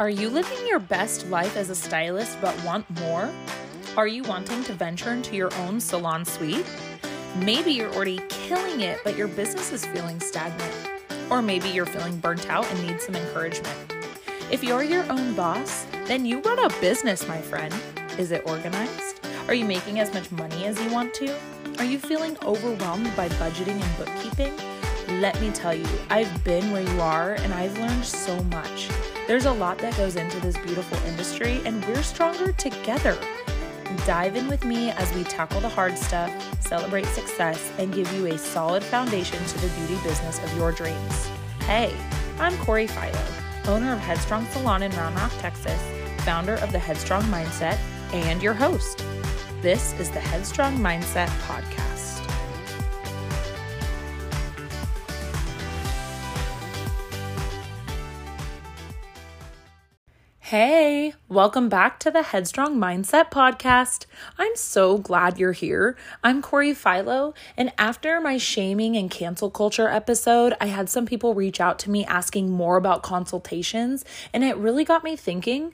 Are you living your best life as a stylist but want more? Are you wanting to venture into your own salon suite? Maybe you're already killing it, but your business is feeling stagnant. Or maybe you're feeling burnt out and need some encouragement. If you're your own boss, then you run a business, my friend. Is it organized? Are you making as much money as you want to? Are you feeling overwhelmed by budgeting and bookkeeping? Let me tell you, I've been where you are and I've learned so much. There's a lot that goes into this beautiful industry, and we're stronger together. Dive in with me as we tackle the hard stuff, celebrate success, and give you a solid foundation to the beauty business of your dreams. Hey, I'm Corey Philo, owner of Headstrong Salon in Round Rock, Texas, founder of the Headstrong Mindset, and your host. This is the Headstrong Mindset Podcast. Hey, welcome back to the Headstrong Mindset Podcast. I'm so glad you're here. I'm Corey Philo, and after my shaming and cancel culture episode, I had some people reach out to me asking more about consultations, and it really got me thinking.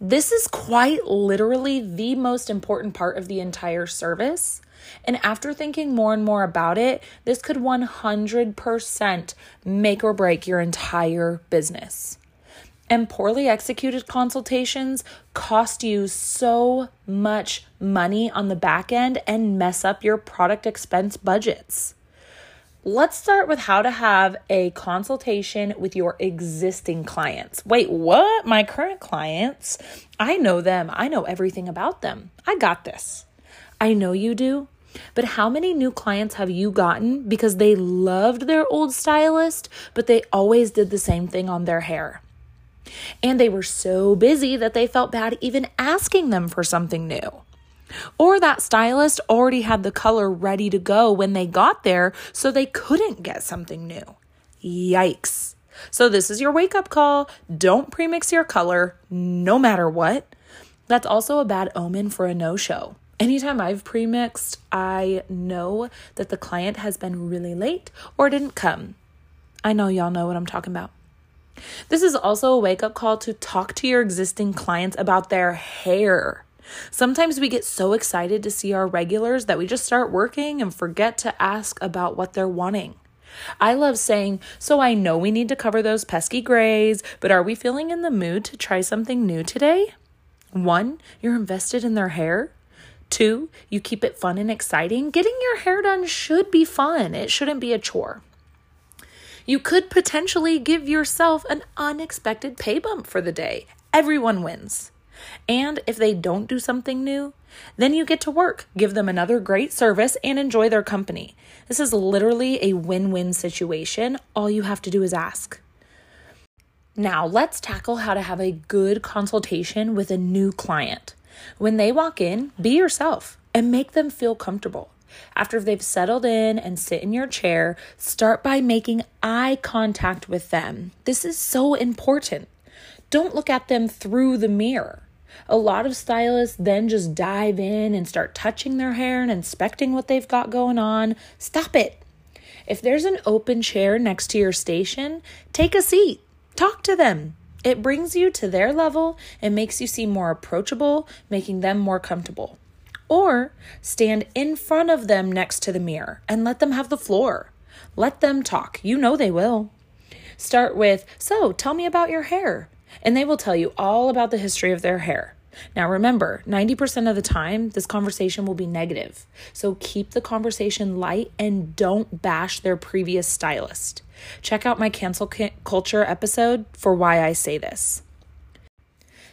This is quite literally the most important part of the entire service. And after thinking more and more about it, this could 100% make or break your entire business. And poorly executed consultations cost you so much money on the back end and mess up your product expense budgets. Let's start with how to have a consultation with your existing clients. Wait, what? My current clients? I know them. I know everything about them. I got this. I know you do. But how many new clients have you gotten because they loved their old stylist, but they always did the same thing on their hair? And they were so busy that they felt bad even asking them for something new. Or that stylist already had the color ready to go when they got there, so they couldn't get something new. Yikes. So, this is your wake up call. Don't premix your color, no matter what. That's also a bad omen for a no show. Anytime I've premixed, I know that the client has been really late or didn't come. I know y'all know what I'm talking about. This is also a wake up call to talk to your existing clients about their hair. Sometimes we get so excited to see our regulars that we just start working and forget to ask about what they're wanting. I love saying, So I know we need to cover those pesky grays, but are we feeling in the mood to try something new today? One, you're invested in their hair. Two, you keep it fun and exciting. Getting your hair done should be fun, it shouldn't be a chore you could potentially give yourself an unexpected pay bump for the day. Everyone wins. And if they don't do something new, then you get to work, give them another great service, and enjoy their company. This is literally a win win situation. All you have to do is ask. Now, let's tackle how to have a good consultation with a new client. When they walk in, be yourself and make them feel comfortable. After they've settled in and sit in your chair, start by making eye contact with them. This is so important. Don't look at them through the mirror. A lot of stylists then just dive in and start touching their hair and inspecting what they've got going on. Stop it. If there's an open chair next to your station, take a seat. Talk to them. It brings you to their level and makes you seem more approachable, making them more comfortable. Or stand in front of them next to the mirror and let them have the floor. Let them talk. You know they will. Start with, So, tell me about your hair. And they will tell you all about the history of their hair. Now, remember, 90% of the time, this conversation will be negative. So keep the conversation light and don't bash their previous stylist. Check out my cancel culture episode for why I say this.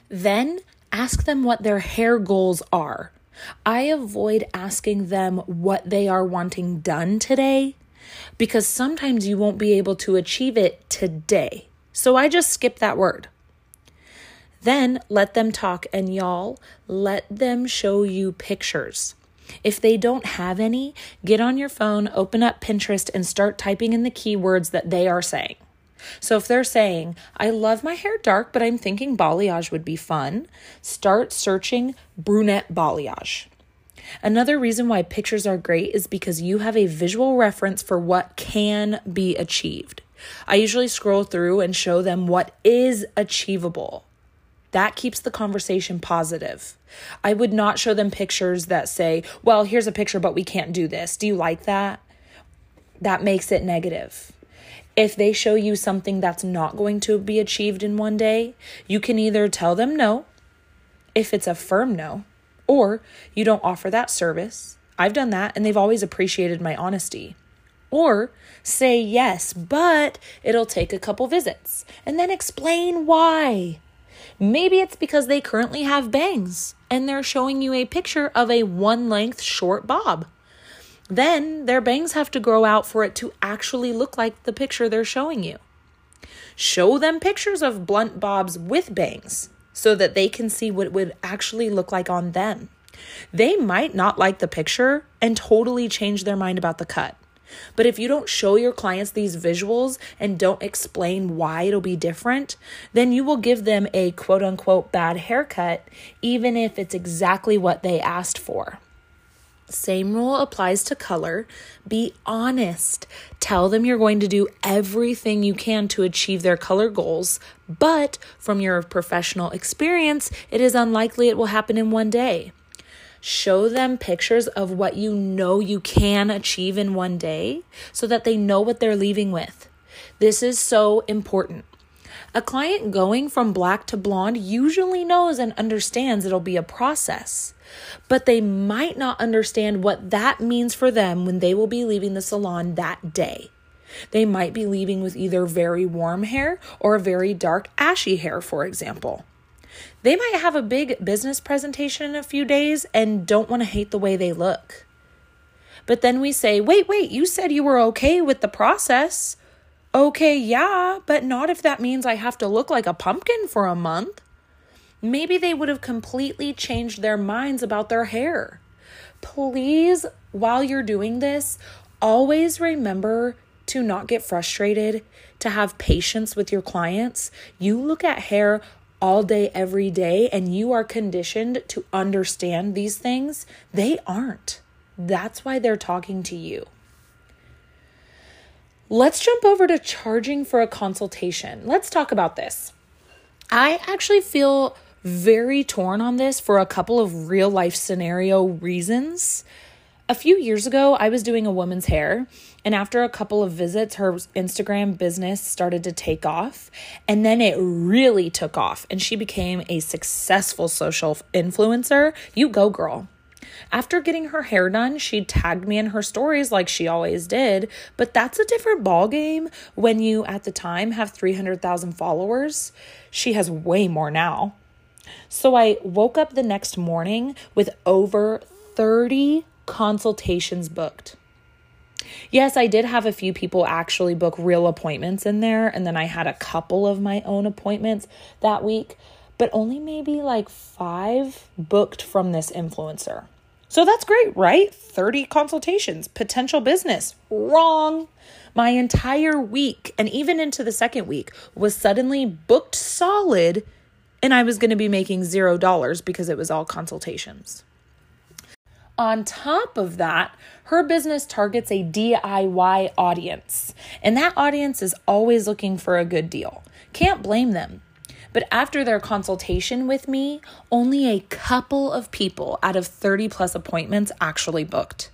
Then ask them what their hair goals are. I avoid asking them what they are wanting done today because sometimes you won't be able to achieve it today. So I just skip that word. Then let them talk, and y'all, let them show you pictures. If they don't have any, get on your phone, open up Pinterest, and start typing in the keywords that they are saying. So if they're saying, I love my hair dark, but I'm thinking balayage would be fun, start searching brunette balayage. Another reason why pictures are great is because you have a visual reference for what can be achieved. I usually scroll through and show them what is achievable. That keeps the conversation positive. I would not show them pictures that say, well, here's a picture, but we can't do this. Do you like that? That makes it negative. If they show you something that's not going to be achieved in one day, you can either tell them no, if it's a firm no, or you don't offer that service. I've done that and they've always appreciated my honesty. Or say yes, but it'll take a couple visits and then explain why. Maybe it's because they currently have bangs and they're showing you a picture of a one length short bob. Then their bangs have to grow out for it to actually look like the picture they're showing you. Show them pictures of blunt bobs with bangs so that they can see what it would actually look like on them. They might not like the picture and totally change their mind about the cut. But if you don't show your clients these visuals and don't explain why it'll be different, then you will give them a quote unquote bad haircut, even if it's exactly what they asked for. Same rule applies to color. Be honest. Tell them you're going to do everything you can to achieve their color goals, but from your professional experience, it is unlikely it will happen in one day. Show them pictures of what you know you can achieve in one day so that they know what they're leaving with. This is so important. A client going from black to blonde usually knows and understands it'll be a process, but they might not understand what that means for them when they will be leaving the salon that day. They might be leaving with either very warm hair or very dark ashy hair, for example. They might have a big business presentation in a few days and don't want to hate the way they look. But then we say, wait, wait, you said you were okay with the process. Okay, yeah, but not if that means I have to look like a pumpkin for a month. Maybe they would have completely changed their minds about their hair. Please, while you're doing this, always remember to not get frustrated, to have patience with your clients. You look at hair all day, every day, and you are conditioned to understand these things, they aren't. That's why they're talking to you. Let's jump over to charging for a consultation. Let's talk about this. I actually feel very torn on this for a couple of real life scenario reasons. A few years ago, I was doing a woman's hair, and after a couple of visits, her Instagram business started to take off. And then it really took off, and she became a successful social influencer. You go, girl. After getting her hair done, she tagged me in her stories like she always did, but that's a different ballgame when you at the time have 300,000 followers. She has way more now. So I woke up the next morning with over 30 consultations booked. Yes, I did have a few people actually book real appointments in there, and then I had a couple of my own appointments that week, but only maybe like five booked from this influencer. So that's great, right? 30 consultations, potential business. Wrong. My entire week, and even into the second week, was suddenly booked solid, and I was going to be making zero dollars because it was all consultations. On top of that, her business targets a DIY audience, and that audience is always looking for a good deal. Can't blame them. But after their consultation with me, only a couple of people out of 30 plus appointments actually booked.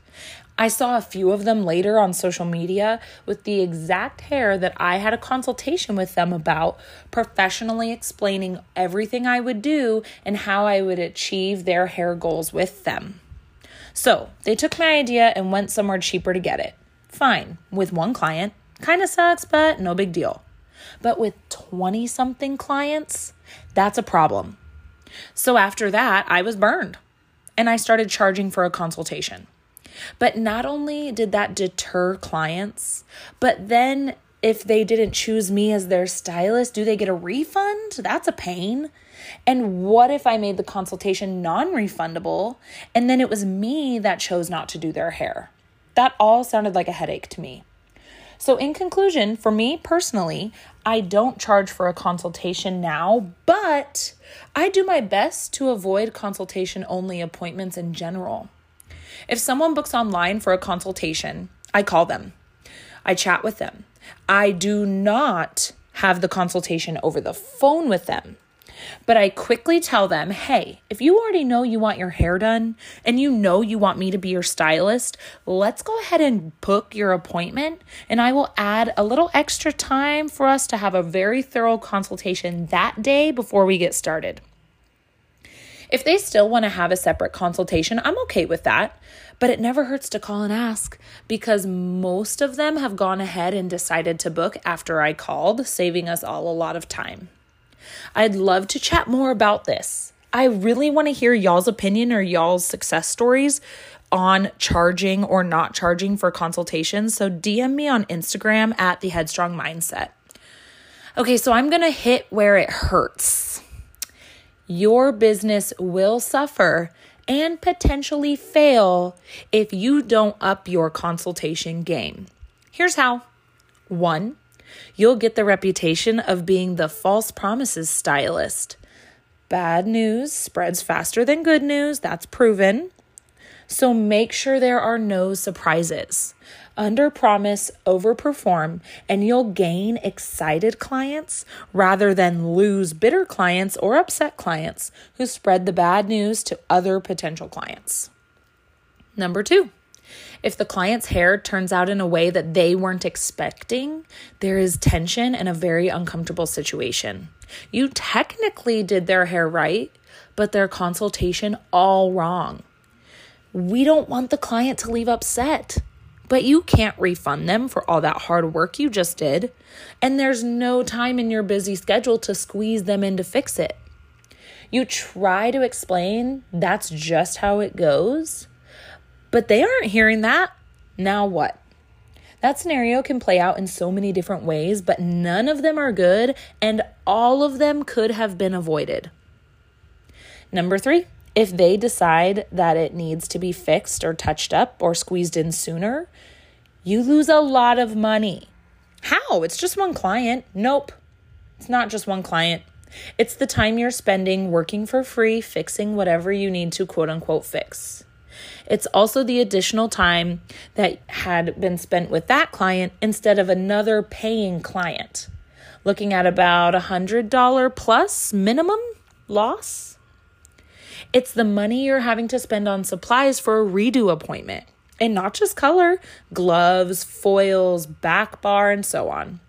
I saw a few of them later on social media with the exact hair that I had a consultation with them about, professionally explaining everything I would do and how I would achieve their hair goals with them. So they took my idea and went somewhere cheaper to get it. Fine, with one client. Kind of sucks, but no big deal. But with 20 something clients, that's a problem. So after that, I was burned and I started charging for a consultation. But not only did that deter clients, but then if they didn't choose me as their stylist, do they get a refund? That's a pain. And what if I made the consultation non refundable and then it was me that chose not to do their hair? That all sounded like a headache to me. So, in conclusion, for me personally, I don't charge for a consultation now, but I do my best to avoid consultation only appointments in general. If someone books online for a consultation, I call them, I chat with them. I do not have the consultation over the phone with them. But I quickly tell them, hey, if you already know you want your hair done and you know you want me to be your stylist, let's go ahead and book your appointment. And I will add a little extra time for us to have a very thorough consultation that day before we get started. If they still want to have a separate consultation, I'm okay with that. But it never hurts to call and ask because most of them have gone ahead and decided to book after I called, saving us all a lot of time. I'd love to chat more about this. I really want to hear y'all's opinion or y'all's success stories on charging or not charging for consultations. So DM me on Instagram at the Headstrong Mindset. Okay, so I'm going to hit where it hurts. Your business will suffer and potentially fail if you don't up your consultation game. Here's how. One, you'll get the reputation of being the false promises stylist. Bad news spreads faster than good news, that's proven. So make sure there are no surprises. Under promise, overperform, and you'll gain excited clients rather than lose bitter clients or upset clients who spread the bad news to other potential clients. Number two, if the client's hair turns out in a way that they weren't expecting, there is tension and a very uncomfortable situation. You technically did their hair right, but their consultation all wrong. We don't want the client to leave upset, but you can't refund them for all that hard work you just did. And there's no time in your busy schedule to squeeze them in to fix it. You try to explain that's just how it goes, but they aren't hearing that. Now what? That scenario can play out in so many different ways, but none of them are good, and all of them could have been avoided. Number three, if they decide that it needs to be fixed or touched up or squeezed in sooner, you lose a lot of money. How? It's just one client. Nope. It's not just one client. It's the time you're spending working for free, fixing whatever you need to quote unquote fix. It's also the additional time that had been spent with that client instead of another paying client. Looking at about a $100 plus minimum loss. It's the money you're having to spend on supplies for a redo appointment. And not just color, gloves, foils, back bar, and so on.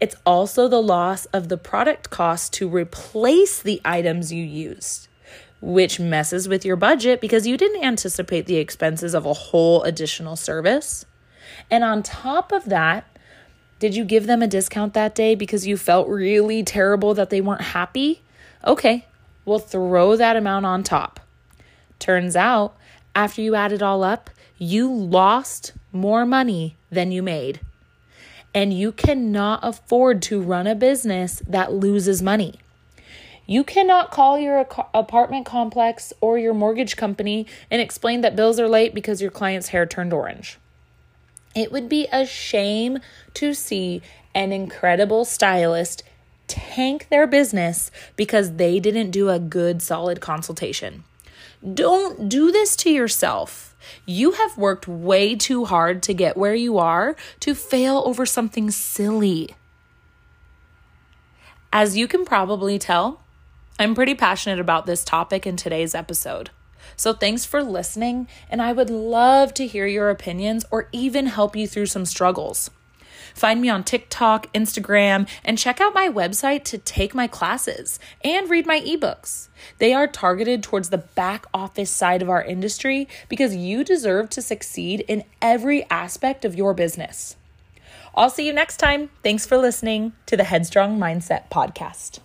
It's also the loss of the product cost to replace the items you used which messes with your budget because you didn't anticipate the expenses of a whole additional service. And on top of that, did you give them a discount that day because you felt really terrible that they weren't happy? Okay, we'll throw that amount on top. Turns out, after you add it all up, you lost more money than you made. And you cannot afford to run a business that loses money. You cannot call your apartment complex or your mortgage company and explain that bills are late because your client's hair turned orange. It would be a shame to see an incredible stylist tank their business because they didn't do a good, solid consultation. Don't do this to yourself. You have worked way too hard to get where you are to fail over something silly. As you can probably tell, I'm pretty passionate about this topic in today's episode. So thanks for listening, and I would love to hear your opinions or even help you through some struggles. Find me on TikTok, Instagram, and check out my website to take my classes and read my ebooks. They are targeted towards the back office side of our industry because you deserve to succeed in every aspect of your business. I'll see you next time. Thanks for listening to the Headstrong Mindset Podcast.